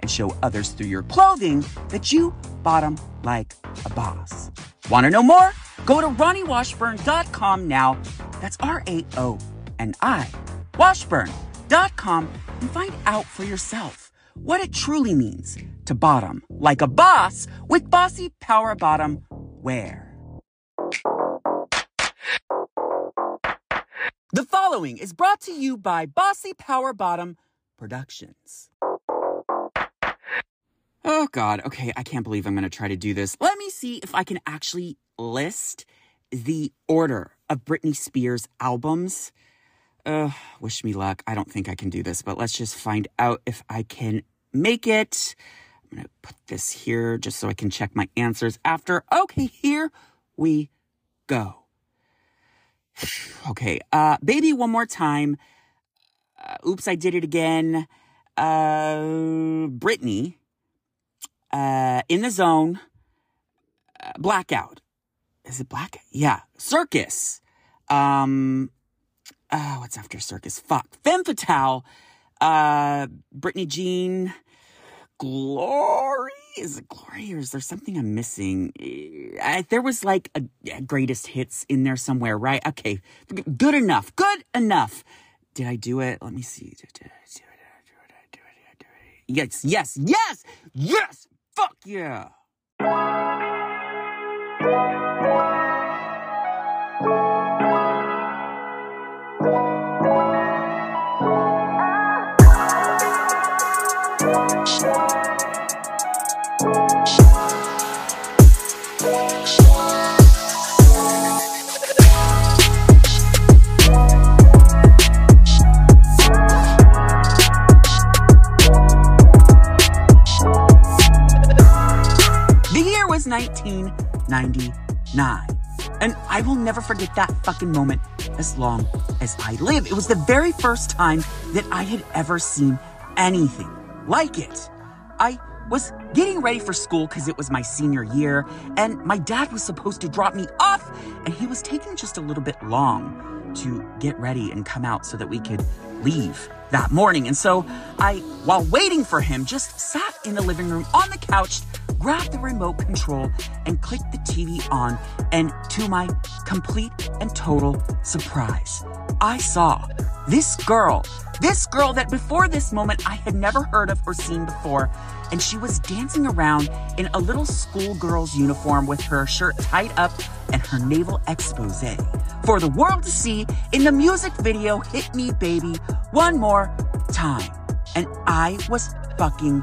and show others through your clothing that you bottom like a boss. Want to know more? Go to RaoniWashburn.com now. That's R A O N I Washburn.com and find out for yourself what it truly means to bottom like a boss with Bossy Power Bottom wear. The following is brought to you by Bossy Power Bottom Productions. Oh God, okay, I can't believe I'm gonna try to do this. Let me see if I can actually list the order of Britney Spears albums. Uh, wish me luck. I don't think I can do this, but let's just find out if I can make it. I'm gonna put this here just so I can check my answers after. Okay, here we go. okay, uh, baby, one more time. Uh, oops, I did it again. Uh, Britney, uh, in the zone, uh, blackout. Is it black? Yeah, circus. Um, uh, what's after circus? Fuck, femme fatale. Uh, Britney Jean, glory. Is it glory or is there something I'm missing? I, there was like a, a greatest hits in there somewhere, right? Okay, good enough. Good enough. Did I do it? Let me see. Yes, yes, yes, yes. Fuck yeah. 1999. And I will never forget that fucking moment as long as I live. It was the very first time that I had ever seen anything like it. I was getting ready for school because it was my senior year, and my dad was supposed to drop me off, and he was taking just a little bit long to get ready and come out so that we could leave that morning. And so I, while waiting for him, just sat in the living room on the couch, grabbed the remote control, and clicked the TV on. And to my complete and total surprise, I saw this girl, this girl that before this moment I had never heard of or seen before. And she was dancing around in a little schoolgirl's uniform with her shirt tied up and her navel expose for the world to see in the music video Hit Me Baby one more time. And I was fucking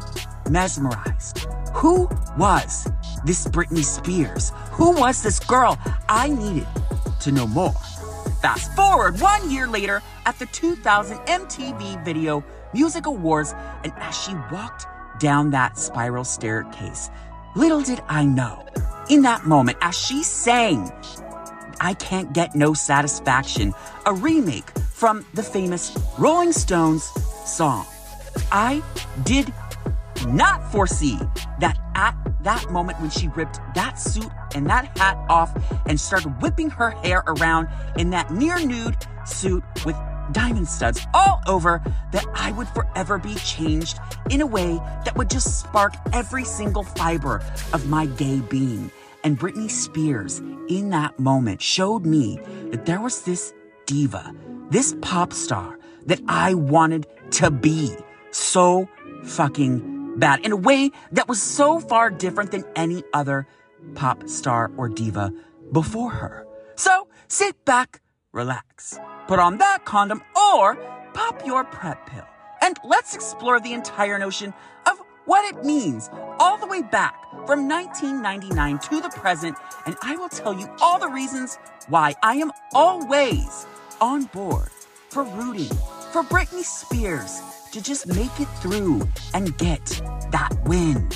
mesmerized. Who was this Britney Spears? Who was this girl? I needed to know more. Fast forward one year later at the 2000 MTV Video Music Awards, and as she walked down that spiral staircase, little did I know, in that moment, as she sang, I Can't Get No Satisfaction, a remake from the famous Rolling Stones song. I did not foresee that at that moment when she ripped that suit and that hat off and started whipping her hair around in that near nude suit with diamond studs all over, that I would forever be changed in a way that would just spark every single fiber of my gay being. And Britney Spears, in that moment, showed me that there was this diva, this pop star that I wanted to be so fucking bad in a way that was so far different than any other pop star or diva before her. So sit back, relax, put on that condom or pop your PrEP pill. And let's explore the entire notion of what it means all the way back from 1999 to the present. And I will tell you all the reasons why I am always on board for rooting for Britney Spears to just make it through and get that win.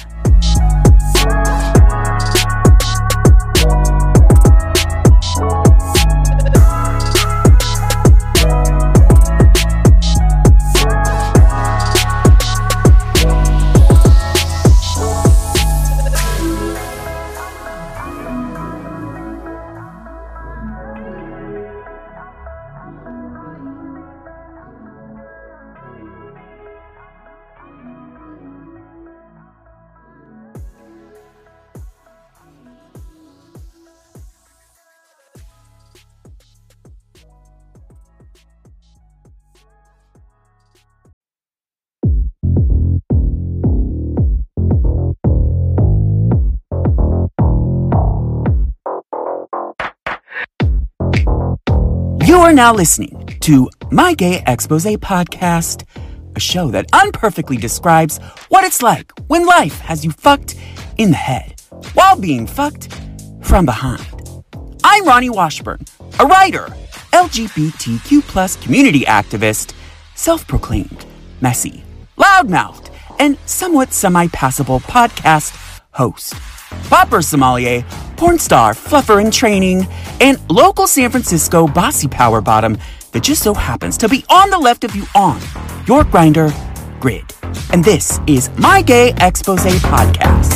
Are now listening to My Gay Expose podcast, a show that unperfectly describes what it's like when life has you fucked in the head while being fucked from behind. I'm Raoni Washburn, a writer, LGBTQ plus community activist, self-proclaimed, messy, loudmouthed, and somewhat semi-passable podcast host. Popper sommelier, porn star, fluffer in training, and local San Francisco bossy power bottom that just so happens to be on the left of you on your Grindr grid. And this is my Gay Expose podcast.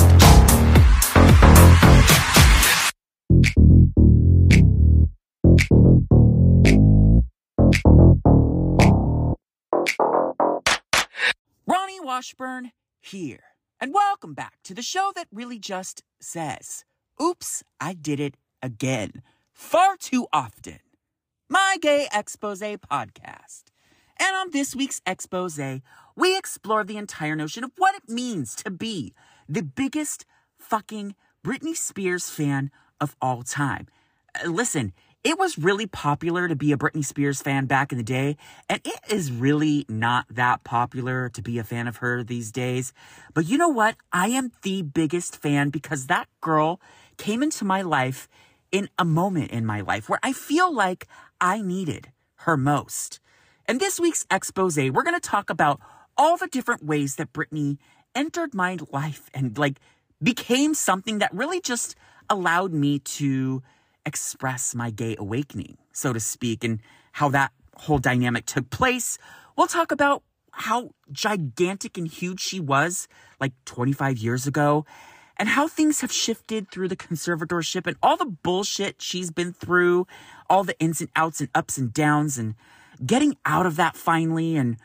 Raoni Washburn here. And welcome back to the show that really just says, Oops, I did it again. Far too often. My Gay Expose podcast. And on this week's expose, we explore the entire notion of what it means to be the biggest fucking Britney Spears fan of all time. Uh, listen, it was really popular to be a Britney Spears fan back in the day, and it is really not that popular to be a fan of her these days. But you know what? I am the biggest fan because that girl came into my life in a moment in my life where I feel like I needed her most. In this week's expose, we're going to talk about all the different ways that Britney entered my life and like became something that really just allowed me to express my gay awakening, so to speak, and how that whole dynamic took place. We'll talk about how gigantic and huge she was like 25 years ago and how things have shifted through the conservatorship and all the bullshit she's been through, all the ins and outs and ups and downs and getting out of that finally and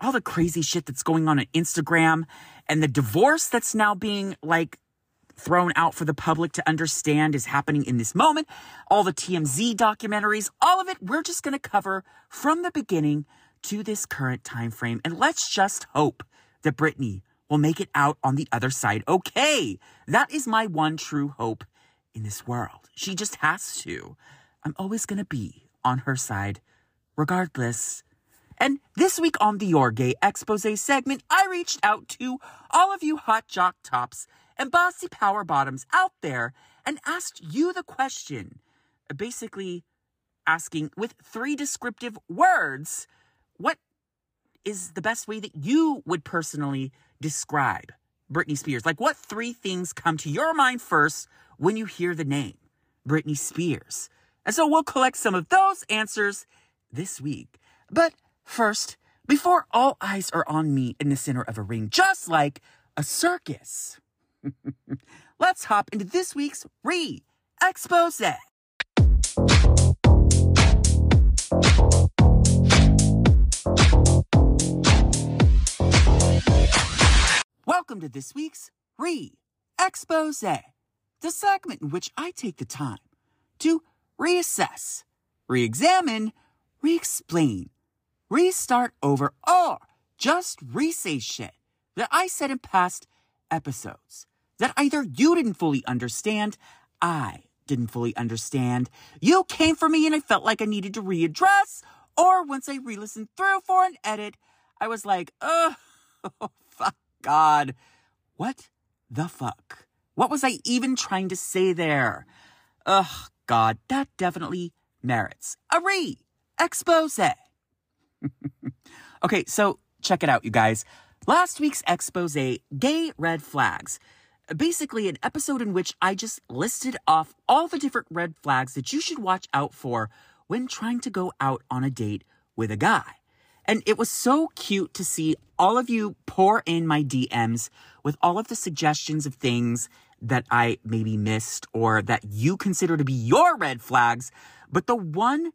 all the crazy shit that's going on on Instagram and the divorce that's now being like thrown out for the public to understand is happening in this moment, all the TMZ documentaries, all of it, we're just going to cover from the beginning to this current time frame. And let's just hope that Britney will make it out on the other side okay. That is my one true hope in this world. She just has to. I'm always going to be on her side, regardless. And this week on the Your Gay Expose segment, I reached out to all of you hot jock tops and bossy power bottoms out there and asked you the question. Basically, asking with three descriptive words, what is the best way that you would personally describe Britney Spears? Like, what three things come to your mind first when you hear the name Britney Spears? And so we'll collect some of those answers this week. But first, before all eyes are on me in the center of a ring, just like a circus, Let's hop into this week's Re Expose. Welcome to this week's Re Expose, the segment in which I take the time to reassess, re examine, re explain, restart over, or just re say shit that I said in past episodes that either you didn't fully understand, I didn't fully understand, you came for me and I felt like I needed to readdress, or once I re listened through for an edit, I was like, oh, fuck God. What the fuck? What was I even trying to say there? Ugh, God, that definitely merits a re expose. okay, so check it out, you guys. Last week's expose, Gay Red Flags, basically an episode in which I just listed off all the different red flags that you should watch out for when trying to go out on a date with a guy. And it was so cute to see all of you pour in my DMs with all of the suggestions of things that I maybe missed or that you consider to be your red flags. But the one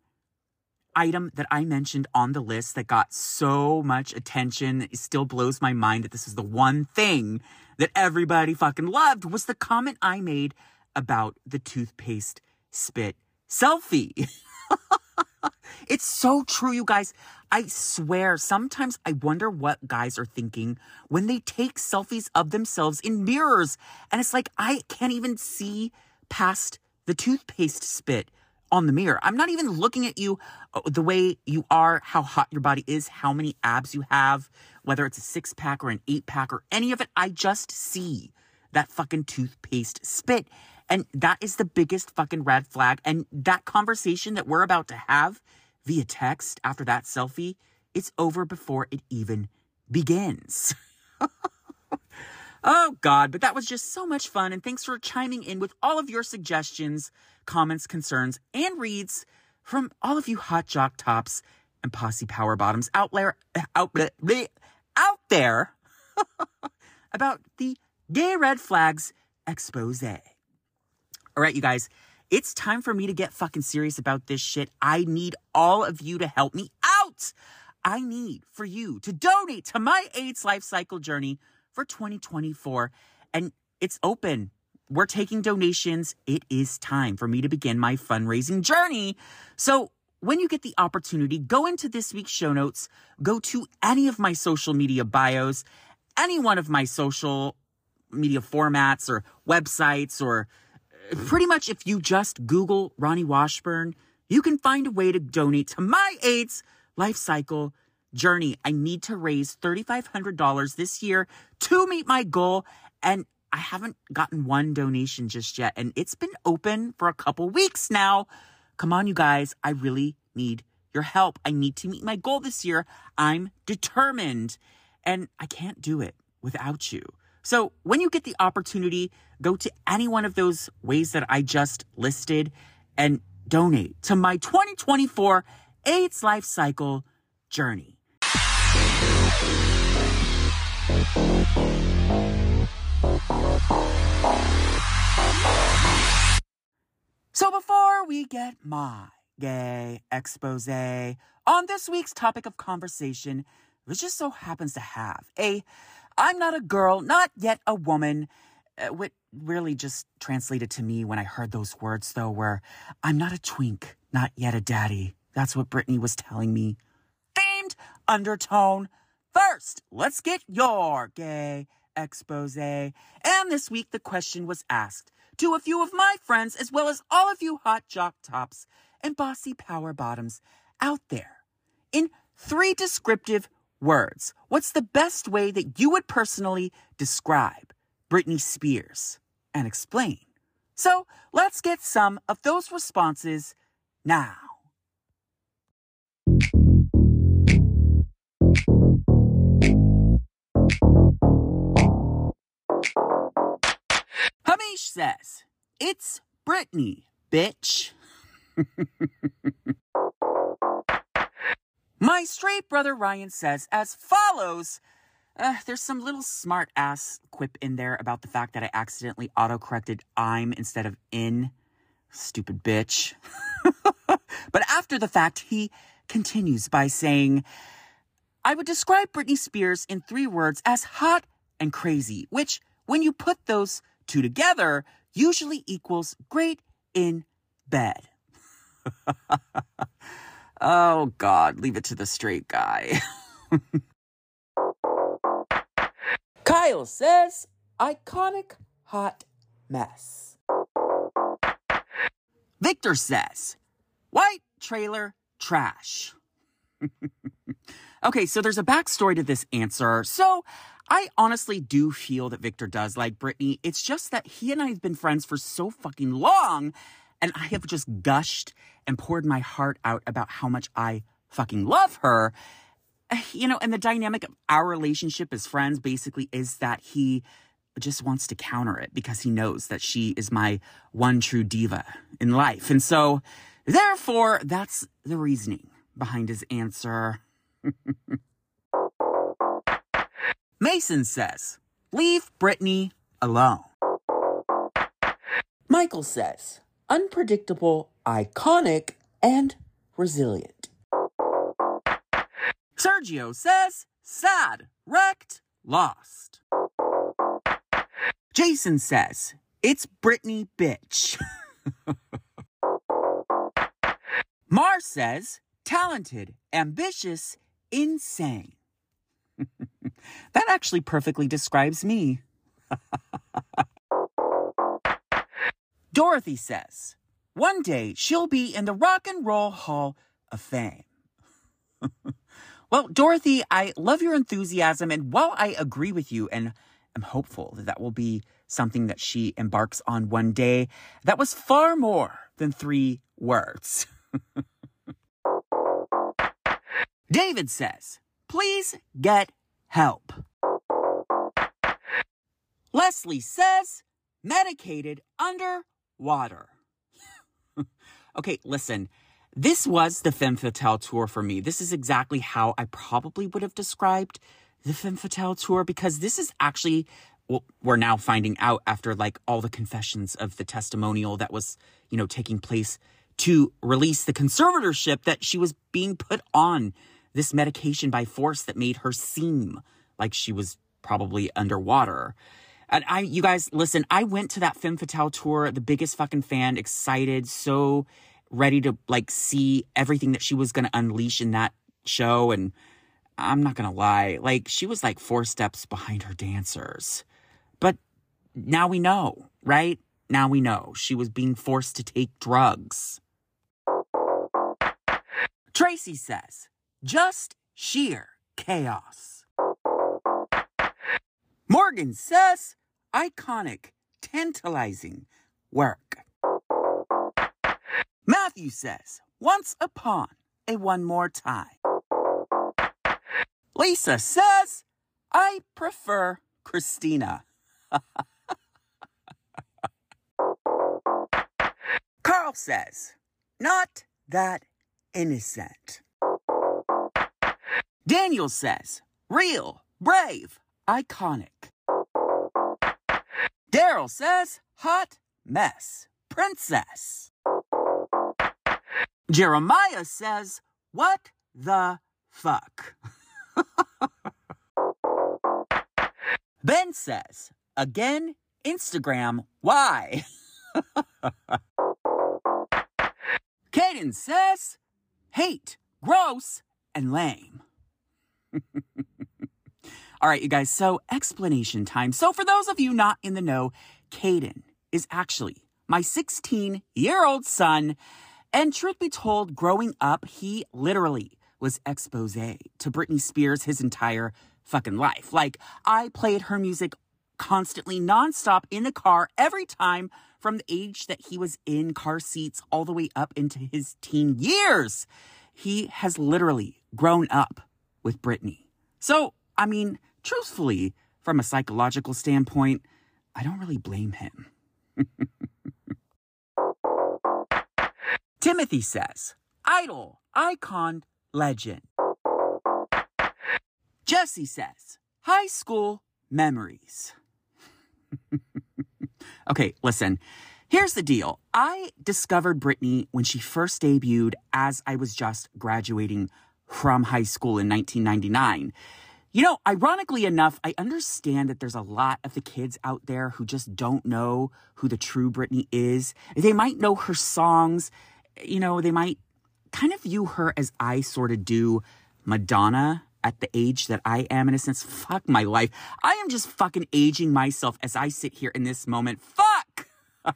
item that I mentioned on the list that got so much attention, it still blows my mind that this is the one thing that everybody fucking loved was the comment I made about the toothpaste spit selfie. it's so true, you guys. I swear, sometimes I wonder what guys are thinking when they take selfies of themselves in mirrors. And it's like, I can't even see past the toothpaste spit on the mirror. I'm not even looking at you uh, the way you are, how hot your body is, how many abs you have, whether it's a six pack or an eight pack or any of it. I just see that fucking toothpaste spit. And that is the biggest fucking red flag. And that conversation that we're about to have via text after that selfie, it's over before it even begins. oh, God, but that was just so much fun. And thanks for chiming in with all of your suggestions, comments, concerns, and reads from all of you hot jock tops and bossy power bottoms out there, out, out there about the gay red flags expose. All right, you guys, it's time for me to get fucking serious about this shit. I need all of you to help me out. I need for you to donate to my AIDS life cycle journey for 2024. And it's open. We're taking donations. It is time for me to begin my fundraising journey. So when you get the opportunity, go into this week's show notes, go to any of my social media bios, any one of my social media formats or websites or uh, pretty much if you just Google Raoni Washburn, you can find a way to donate to my AIDS life cycle journey. I need to raise $3,500 this year to meet my goal. And I haven't gotten one donation just yet. And it's been open for a couple weeks now. Come on, you guys. I really need your help. I need to meet my goal this year. I'm determined. And I can't do it without you. So when you get the opportunity, go to any one of those ways that I just listed and donate to my 2024 AIDS life cycle journey. So before we get my gay expose on this week's topic of conversation, which just so happens to have a I'm not a girl, not yet a woman. Uh, what really just translated to me when I heard those words, though, were I'm not a twink, not yet a daddy. That's what Britney was telling me. Themed undertone. First, let's get your gay expose. And this week, the question was asked to a few of my friends, as well as all of you hot jock tops and bossy power bottoms out there, in three descriptive words, what's the best way that you would personally describe Britney Spears and explain? So let's get some of those responses now. Says, It's Britney, bitch. My straight brother Ryan says as follows. Uh, there's some little smart ass quip in there about the fact that I accidentally auto corrected I'm instead of in. Stupid bitch. but after the fact, he continues by saying, I would describe Britney Spears in three words as hot and crazy, which, when you put those two together, usually equals great in bed. Oh, God, leave it to the straight guy. Kyle says, iconic hot mess. Victor says, white trailer trash. okay, so there's a backstory to this answer. So I honestly do feel that Victor does like Britney. It's just that he and I have been friends for so fucking long and I have just gushed and poured my heart out about how much I fucking love her. Eh, you know, and the dynamic of our relationship as friends basically is that he just wants to counter it because he knows that she is my one true diva in life. And so, therefore, that's the reasoning behind his answer. Mason says, Leave Britney alone. Michael says, unpredictable, iconic, and resilient. Sergio says, sad, wrecked, lost. Jason says, it's Britney bitch. Mar says, talented, ambitious, insane. that actually perfectly describes me. Dorothy says, one day she'll be in the Rock and Roll Hall of Fame. well, Dorothy, I love your enthusiasm, and while I agree with you and am hopeful that that will be something that she embarks on one day, that was far more than three words. David says, please get help. Leslie says, medicated underwater. okay, listen. This was the Femme Fatale tour for me. This is exactly how I probably would have described the Femme Fatale tour because this is actually well, we're now finding out after like all the confessions of the testimonial that was, you know, taking place to release the conservatorship that she was being put on this medication by force that made her seem like she was probably underwater. And I, you guys, listen, I went to that Femme Fatale tour, the biggest fucking fan, excited, so ready to like see everything that she was going to unleash in that show. And I'm not going to lie, like she was like four steps behind her dancers. But now we know, right? Now we know she was being forced to take drugs. Tracy says, just sheer chaos. Morgan says, iconic, tantalizing work. Matthew says, once upon a one more time. Lisa says, I prefer Christina. Carl says, not that innocent. Daniel says, real, brave, iconic. Daryl says, hot mess, princess. Jeremiah says, What the fuck? ben says, Again, Instagram, why? Caden says, Hate, gross, and lame. All right, you guys, so explanation time. So, for those of you not in the know, Caden is actually my 16 year old son and truth be told, growing up, he literally was expose to Britney Spears his entire fucking life. Like, I played her music constantly, nonstop in the car every time from the age that he was in car seats all the way up into his teen years. He has literally grown up with Britney. So, I mean, truthfully, from a psychological standpoint, I don't really blame him. Timothy says, idol, icon, legend. Jesse says, high school memories. okay, listen. Here's the deal. I discovered Britney when she first debuted as I was just graduating from high school in 1999. You know, ironically enough, I understand that there's a lot of the kids out there who just don't know who the true Britney is. They might know her songs you know, they might kind of view her as I sort of do Madonna at the age that I am, in a sense. Fuck my life. I am just fucking aging myself as I sit here in this moment. Fuck!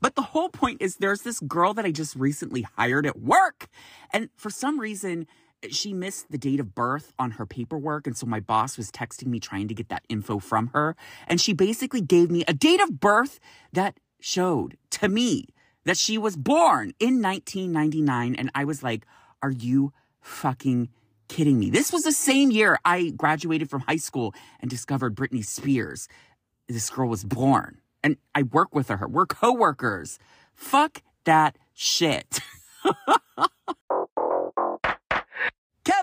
but the whole point is there's this girl that I just recently hired at work. And for some reason, she missed the date of birth on her paperwork. And so my boss was texting me trying to get that info from her. And she basically gave me a date of birth that showed to me that she was born in 1999. And I was like, are you fucking kidding me? This was the same year I graduated from high school and discovered Britney Spears. This girl was born. And I work with her. We're coworkers. Fuck that shit.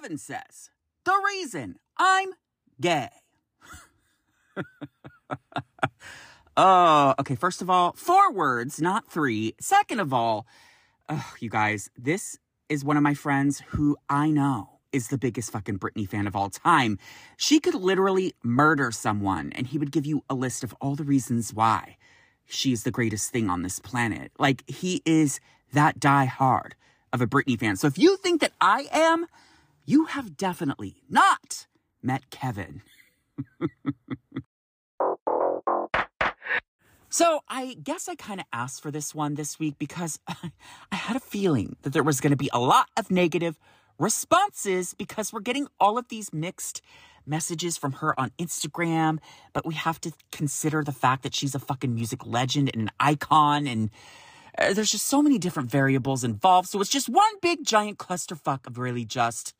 Kevin says, the reason I'm gay. Oh, okay. First of all, four words, not three. Second of all, oh, you guys, this is one of my friends who I know is the biggest fucking Britney fan of all time. She could literally murder someone and he would give you a list of all the reasons why she is the greatest thing on this planet. Like, he is that die hard of a Britney fan. So if you think that I am, you have definitely not met Kevin. So I guess I kind of asked for this one this week because I had a feeling that there was going to be a lot of negative responses because we're getting all of these mixed messages from her on Instagram, but we have to consider the fact that she's a fucking music legend and an icon and uh, there's just so many different variables involved. So it's just one big giant clusterfuck of really just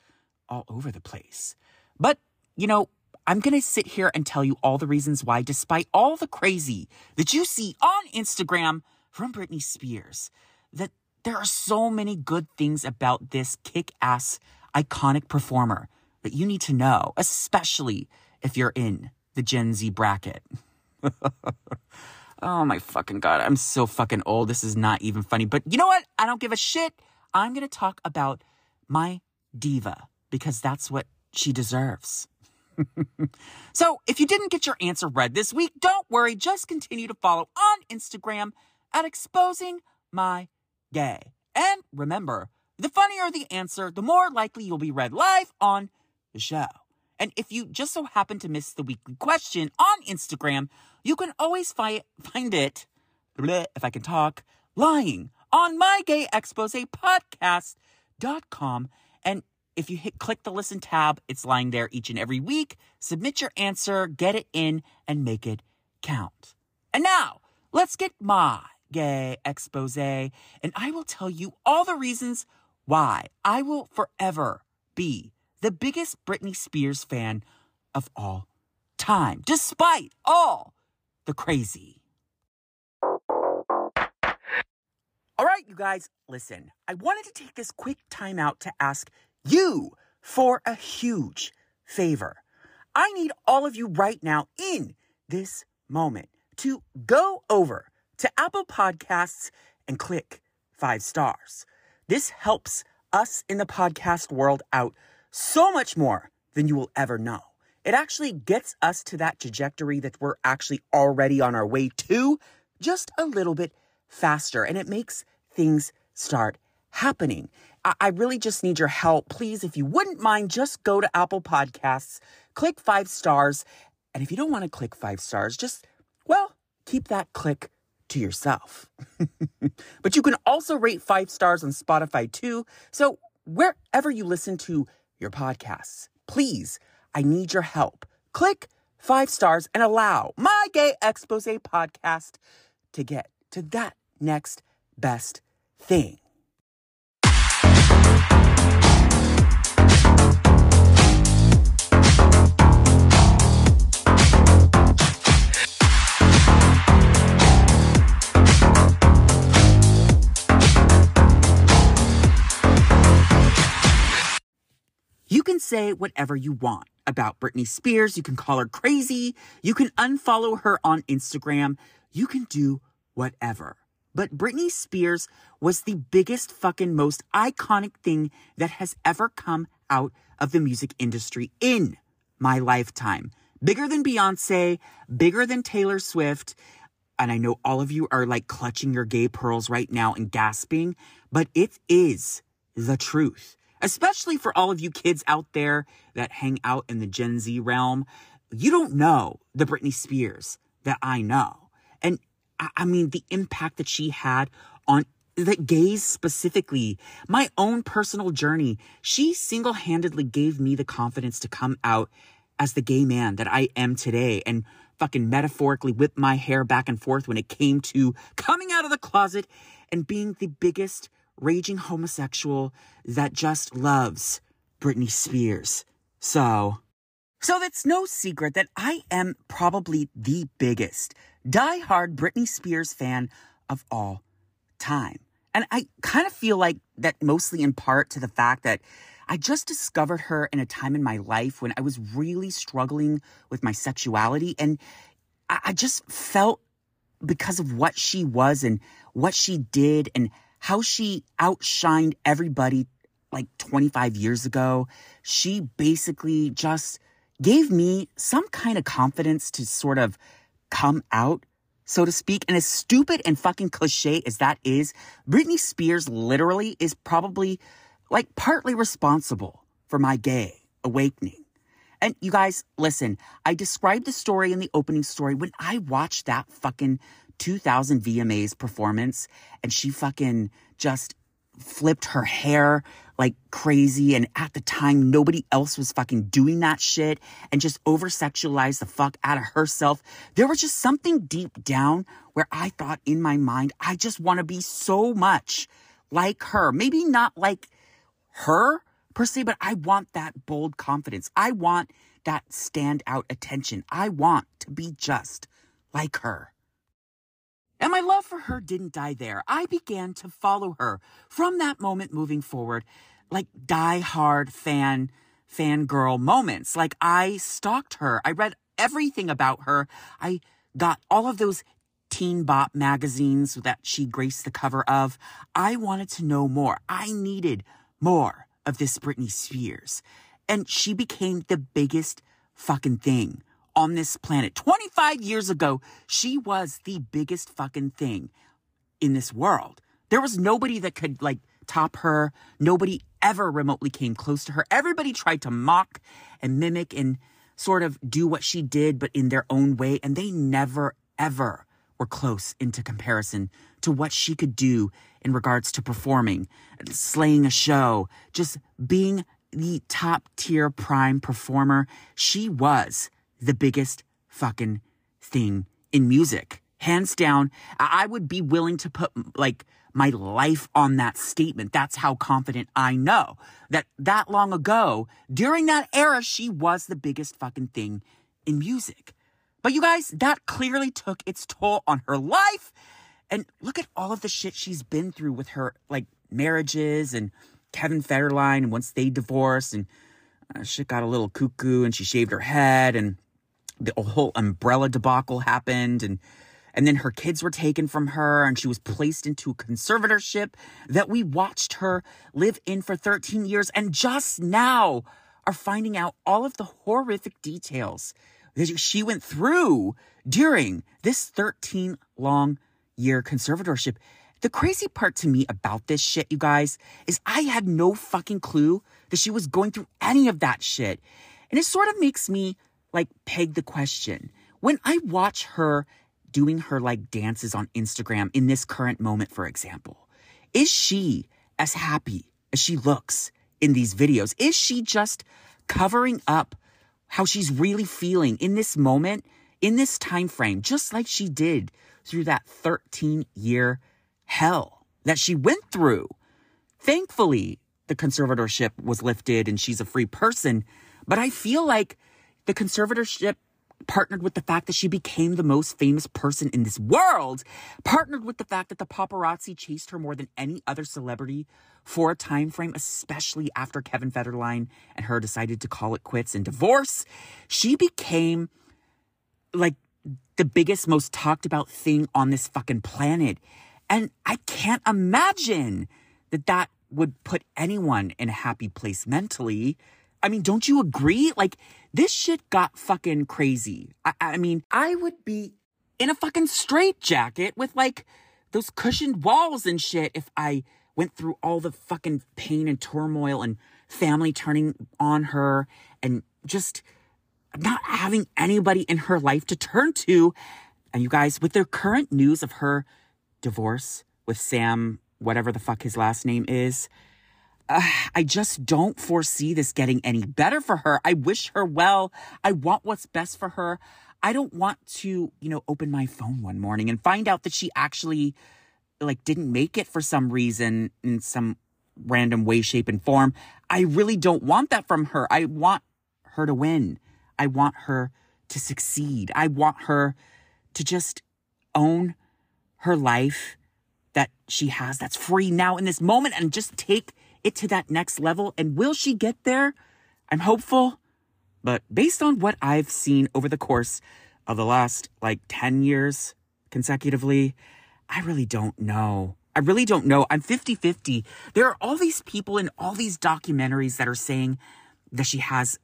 all over the place. But, you know, I'm going to sit here and tell you all the reasons why, despite all the crazy that you see on Instagram from Britney Spears, that there are so many good things about this kick ass, iconic performer that you need to know, especially if you're in the Gen Z bracket. oh my fucking God. I'm so fucking old. This is not even funny. But you know what? I don't give a shit. I'm going to talk about my diva because that's what she deserves. so, if you didn't get your answer read this week, don't worry. Just continue to follow on Instagram at exposing my gay. And remember, the funnier the answer, the more likely you'll be read live on the show. And if you just so happen to miss the weekly question on Instagram, you can always fi- find it, bleh, if I can talk, lying on mygayexposepodcast.com. And if you hit click the listen tab, it's lying there each and every week. Submit your answer, get it in, and make it count. And now, let's get my gay expose, and I will tell you all the reasons why I will forever be the biggest Britney Spears fan of all time, despite all the crazy. All right, you guys, listen. I wanted to take this quick time out to ask you for a huge favor. I need all of you right now in this moment to go over to Apple Podcasts and click five stars. This helps us in the podcast world out so much more than you will ever know. It actually gets us to that trajectory that we're actually already on our way to just a little bit faster and it makes things start happening. I, I really just need your help. Please, if you wouldn't mind, just go to Apple Podcasts, click five stars. And if you don't want to click five stars, just, well, keep that click to yourself. but you can also rate five stars on Spotify too. So wherever you listen to your podcasts, please, I need your help. Click five stars and allow my gay expose podcast to get to that next best thing. You can say whatever you want about Britney Spears. You can call her crazy. You can unfollow her on Instagram. You can do whatever. But Britney Spears was the biggest fucking most iconic thing that has ever come out of the music industry in my lifetime. Bigger than Beyonce, bigger than Taylor Swift. And I know all of you are like clutching your gay pearls right now and gasping, but it is the truth especially for all of you kids out there that hang out in the Gen Z realm. You don't know the Britney Spears that I know. And I mean, the impact that she had on the gays specifically, my own personal journey, she single handedly gave me the confidence to come out as the gay man that I am today and fucking metaphorically whip my hair back and forth when it came to coming out of the closet and being the biggest raging homosexual that just loves Britney Spears. So, so it's no secret that I am probably the biggest die-hard Britney Spears fan of all time. And I kind of feel like that mostly in part to the fact that I just discovered her in a time in my life when I was really struggling with my sexuality. And I just felt because of what she was and what she did and how she outshined everybody like 25 years ago. She basically just gave me some kind of confidence to sort of come out, so to speak. And as stupid and fucking cliche as that is, Britney Spears literally is probably like partly responsible for my gay awakening. And you guys, listen, I described the story in the opening story when I watched that fucking 2000 VMAs performance and she fucking just flipped her hair like crazy. And at the time, nobody else was fucking doing that shit and just over sexualized the fuck out of herself. There was just something deep down where I thought in my mind, I just want to be so much like her. Maybe not like her per se, but I want that bold confidence. I want that standout attention. I want to be just like her. And my love for her didn't die there. I began to follow her from that moment moving forward, like die hard fan, fangirl moments. Like I stalked her. I read everything about her. I got all of those teen bop magazines that she graced the cover of. I wanted to know more. I needed more of this Britney Spears. And she became the biggest fucking thing on this planet. 25 years ago, she was the biggest fucking thing in this world. There was nobody that could like top her. Nobody ever remotely came close to her. Everybody tried to mock and mimic and sort of do what she did, but in their own way. And they never, ever were close into comparison to what she could do in regards to performing, slaying a show, just being the top tier prime performer. She was the biggest fucking thing in music. Hands down, I would be willing to put like my life on that statement. That's how confident I know that that long ago, during that era, she was the biggest fucking thing in music. But you guys, that clearly took its toll on her life. And look at all of the shit she's been through with her like marriages and Kevin Federline and once they divorced and uh, shit got a little cuckoo and she shaved her head and the whole umbrella debacle happened and and then her kids were taken from her and she was placed into a conservatorship that we watched her live in for 13 years and just now are finding out all of the horrific details that she went through during this 13 long year conservatorship. The crazy part to me about this shit, you guys, is I had no fucking clue that she was going through any of that shit. And it sort of makes me like peg the question. When I watch her doing her like dances on Instagram in this current moment, for example, is she as happy as she looks in these videos? Is she just covering up how she's really feeling in this moment, in this time frame, just like she did through that 13 year hell that she went through? Thankfully, the conservatorship was lifted and she's a free person. But I feel like the conservatorship partnered with the fact that she became the most famous person in this world, partnered with the fact that the paparazzi chased her more than any other celebrity for a time frame, especially after Kevin Federline and her decided to call it quits and divorce. She became like the biggest, most talked about thing on this fucking planet. And I can't imagine that that would put anyone in a happy place mentally. I mean, don't you agree? Like, this shit got fucking crazy. I, I mean, I would be in a fucking straight jacket with like those cushioned walls and shit if I went through all the fucking pain and turmoil and family turning on her and just not having anybody in her life to turn to. And you guys, with the current news of her divorce with Sam, whatever the fuck his last name is, uh, I just don't foresee this getting any better for her. I wish her well. I want what's best for her. I don't want to, you know, open my phone one morning and find out that she actually like didn't make it for some reason in some random way, shape, and form. I really don't want that from her. I want her to win. I want her to succeed. I want her to just own her life that she has that's free now in this moment and just take it to that next level. And will she get there? I'm hopeful. But based on what I've seen over the course of the last like 10 years consecutively, I really don't know. I really don't know. I'm 50 50. There are all these people in all these documentaries that are saying that she has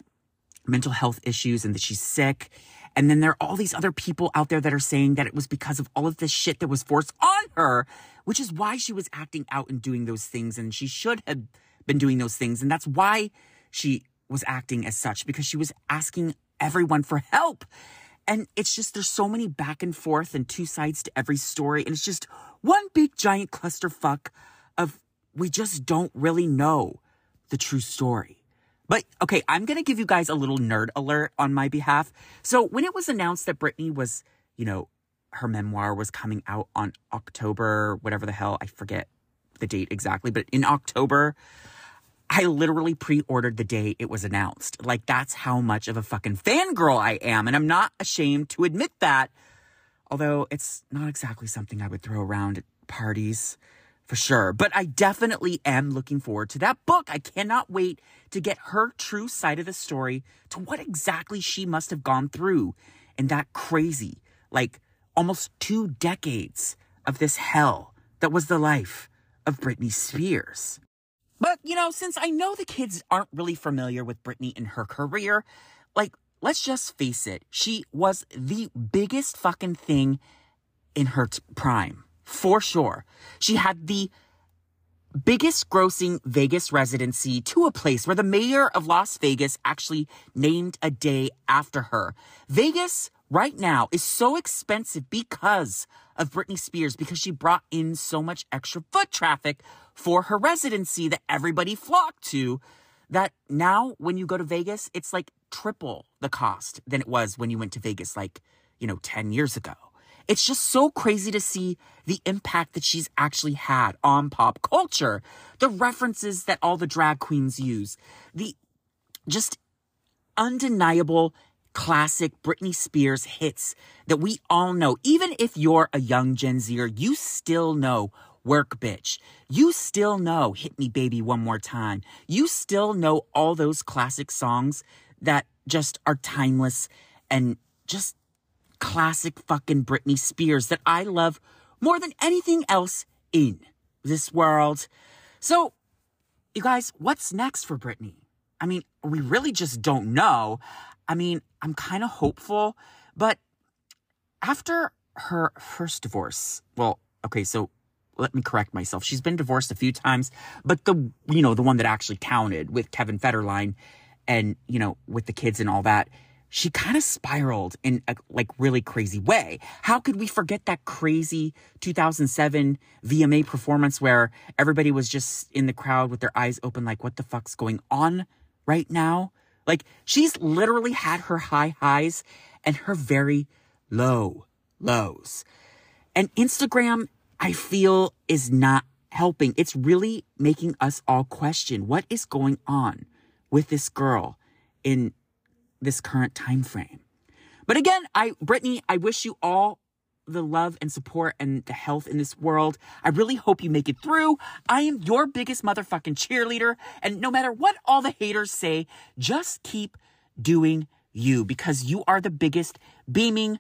mental health issues and that she's sick. And then there are all these other people out there that are saying that it was because of all of this shit that was forced on her which is why she was acting out and doing those things. And she should have been doing those things. And that's why she was acting as such, because she was asking everyone for help. And it's just, there's so many back and forth and two sides to every story. And it's just one big giant clusterfuck of we just don't really know the true story. But okay, I'm going to give you guys a little nerd alert on my behalf. So when it was announced that Britney was, you know, her memoir was coming out on October, whatever the hell, I forget the date exactly, but in October, I literally pre ordered the day it was announced. Like, that's how much of a fucking fangirl I am. And I'm not ashamed to admit that. Although it's not exactly something I would throw around at parties for sure. But I definitely am looking forward to that book. I cannot wait to get her true side of the story to what exactly she must have gone through in that crazy, like almost two decades of this hell that was the life of Britney Spears. But, you know, since I know the kids aren't really familiar with Britney and her career, like, let's just face it, she was the biggest fucking thing in her t- prime for sure. She had the biggest grossing Vegas residency to a place where the mayor of Las Vegas actually named a day after her. Vegas right now is so expensive because of Britney Spears because she brought in so much extra foot traffic for her residency that everybody flocked to that now when you go to Vegas, it's like triple the cost than it was when you went to Vegas like, you know, 10 years ago. It's just so crazy to see the impact that she's actually had on pop culture. The references that all the drag queens use, the just undeniable classic Britney Spears hits that we all know. Even if you're a young Gen Zer, you still know work bitch. You still know hit me baby one more time. You still know all those classic songs that just are timeless and just classic fucking Britney Spears that I love more than anything else in this world. So, you guys, what's next for Britney? I mean, we really just don't know. I mean, I'm kind of hopeful, but after her first divorce, well, okay, so let me correct myself. She's been divorced a few times, but the, you know, the one that actually counted with Kevin Federline and, you know, with the kids and all that, she kind of spiraled in a like really crazy way. How could we forget that crazy 2007 VMA performance where everybody was just in the crowd with their eyes open like what the fuck's going on right now? Like she's literally had her high highs and her very low lows. And Instagram I feel is not helping. It's really making us all question what is going on with this girl in this current time frame. But again, I Britney, I wish you all the love and support and the health in this world. I really hope you make it through. I am your biggest motherfucking cheerleader. And no matter what all the haters say, just keep doing you because you are the biggest beaming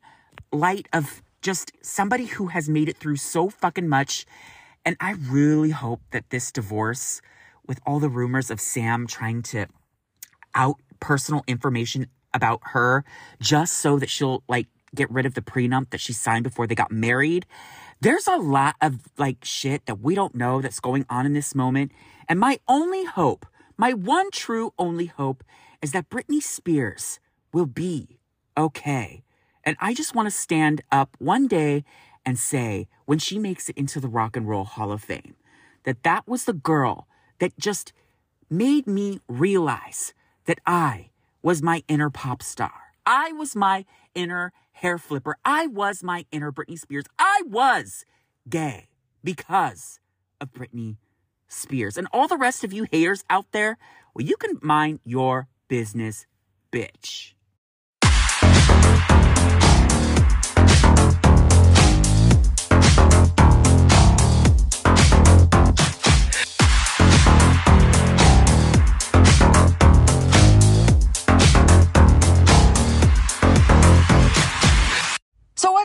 light of just somebody who has made it through so fucking much. And I really hope that this divorce, with all the rumors of Sam trying to out personal information about her just so that she'll like get rid of the prenup that she signed before they got married. There's a lot of like shit that we don't know that's going on in this moment. And my only hope, my one true only hope is that Britney Spears will be okay. And I just want to stand up one day and say, when she makes it into the Rock and Roll Hall of Fame, that that was the girl that just made me realize that I was my inner pop star. I was my inner hair flipper. I was my inner Britney Spears. I was gay because of Britney Spears. And all the rest of you haters out there, well, you can mind your business, bitch.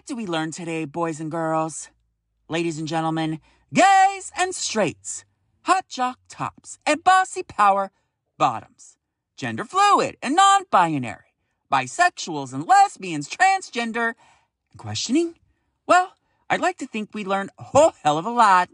What do we learn today, boys and girls? Ladies and gentlemen, gays and straights, hot jock tops, and bossy power bottoms, gender fluid and non binary, bisexuals and lesbians, transgender, and questioning? Well, I'd like to think we learned a whole hell of a lot.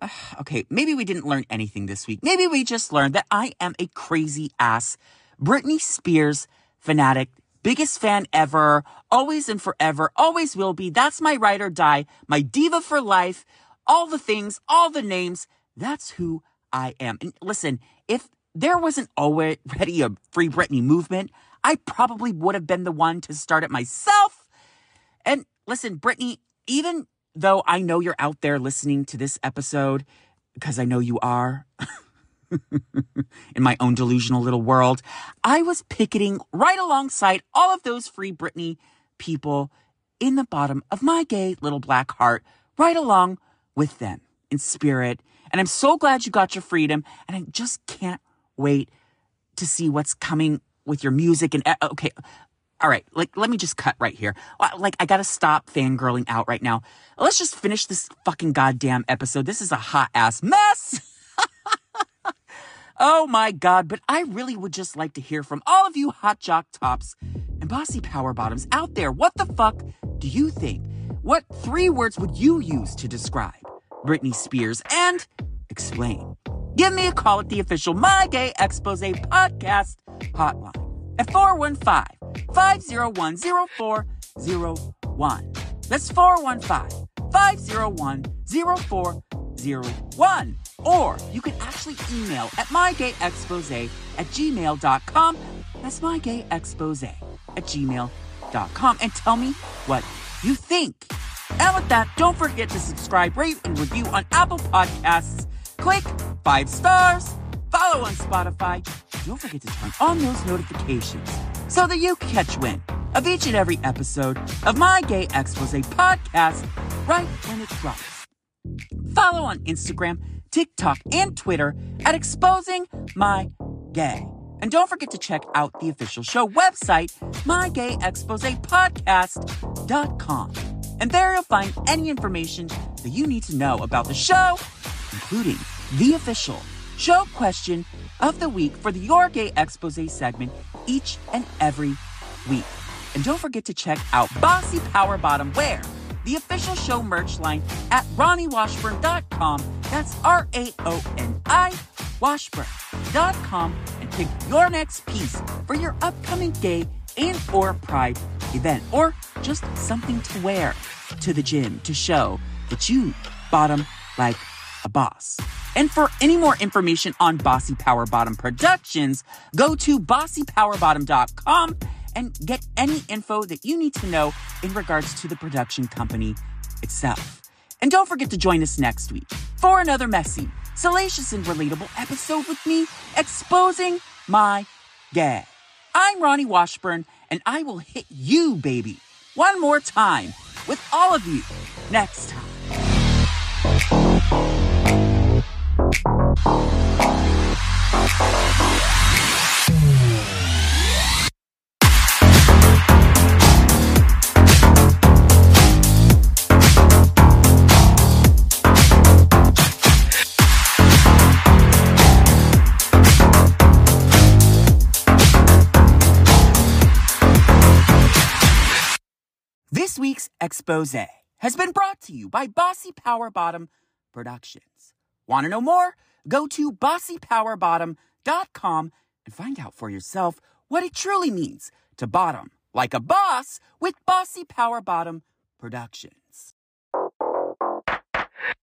Uh, okay, maybe we didn't learn anything this week. Maybe we just learned that I am a crazy ass Britney Spears fanatic biggest fan ever, always and forever, always will be. That's my ride or die, my diva for life, all the things, all the names. That's who I am. And listen, if there wasn't already a Free Britney movement, I probably would have been the one to start it myself. And listen, Britney, even though I know you're out there listening to this episode, because I know you are. in my own delusional little world, I was picketing right alongside all of those free Britney people in the bottom of my gay little black heart, right along with them in spirit. And I'm so glad you got your freedom. And I just can't wait to see what's coming with your music. And uh, okay, all right, like, let me just cut right here. Uh, like, I gotta stop fangirling out right now. Let's just finish this fucking goddamn episode. This is a hot ass mess. oh my god, but I really would just like to hear from all of you hot jock tops and bossy power bottoms out there. What the fuck do you think? What three words would you use to describe Britney Spears and explain? Give me a call at the official My Gay Expose podcast hotline at 415 501 0401. That's 415 501 0401. Or you can actually email at mygayexpose at gmail.com. That's mygayexpose at gmail.com. And tell me what you think. And with that, don't forget to subscribe, rate, and review on Apple Podcasts. Click five stars, follow on Spotify. Don't forget to turn on those notifications so that you catch wind of each and every episode of my Gay Expose podcast right when it drops. Follow on Instagram, TikTok, and Twitter at Exposing My Gay. And don't forget to check out the official show website, mygayexposepodcast.com. And there you'll find any information that you need to know about the show, including the official show question of the week for the Your Gay Expose segment each and every week. And don't forget to check out Bossy Power Bottom Wear, the official show merch line at raoniwashburn.com. That's R A O N I washburn.com and pick your next piece for your upcoming gay and or pride event or just something to wear to the gym to show that you bottom like a boss. And for any more information on Bossy Power Bottom Productions, go to bossypowerbottom.com and get any info that you need to know in regards to the production company itself. And don't forget to join us next week for another messy, salacious, and relatable episode with me exposing my gay. I'm Raoni Washburn, and I will hit you, baby, one more time with all of you next time. Week's expose has been brought to you by Bossy Power Bottom Productions. Want to know more? Go to bossypowerbottom.com and find out for yourself what it truly means to bottom like a boss with Bossy Power Bottom Productions.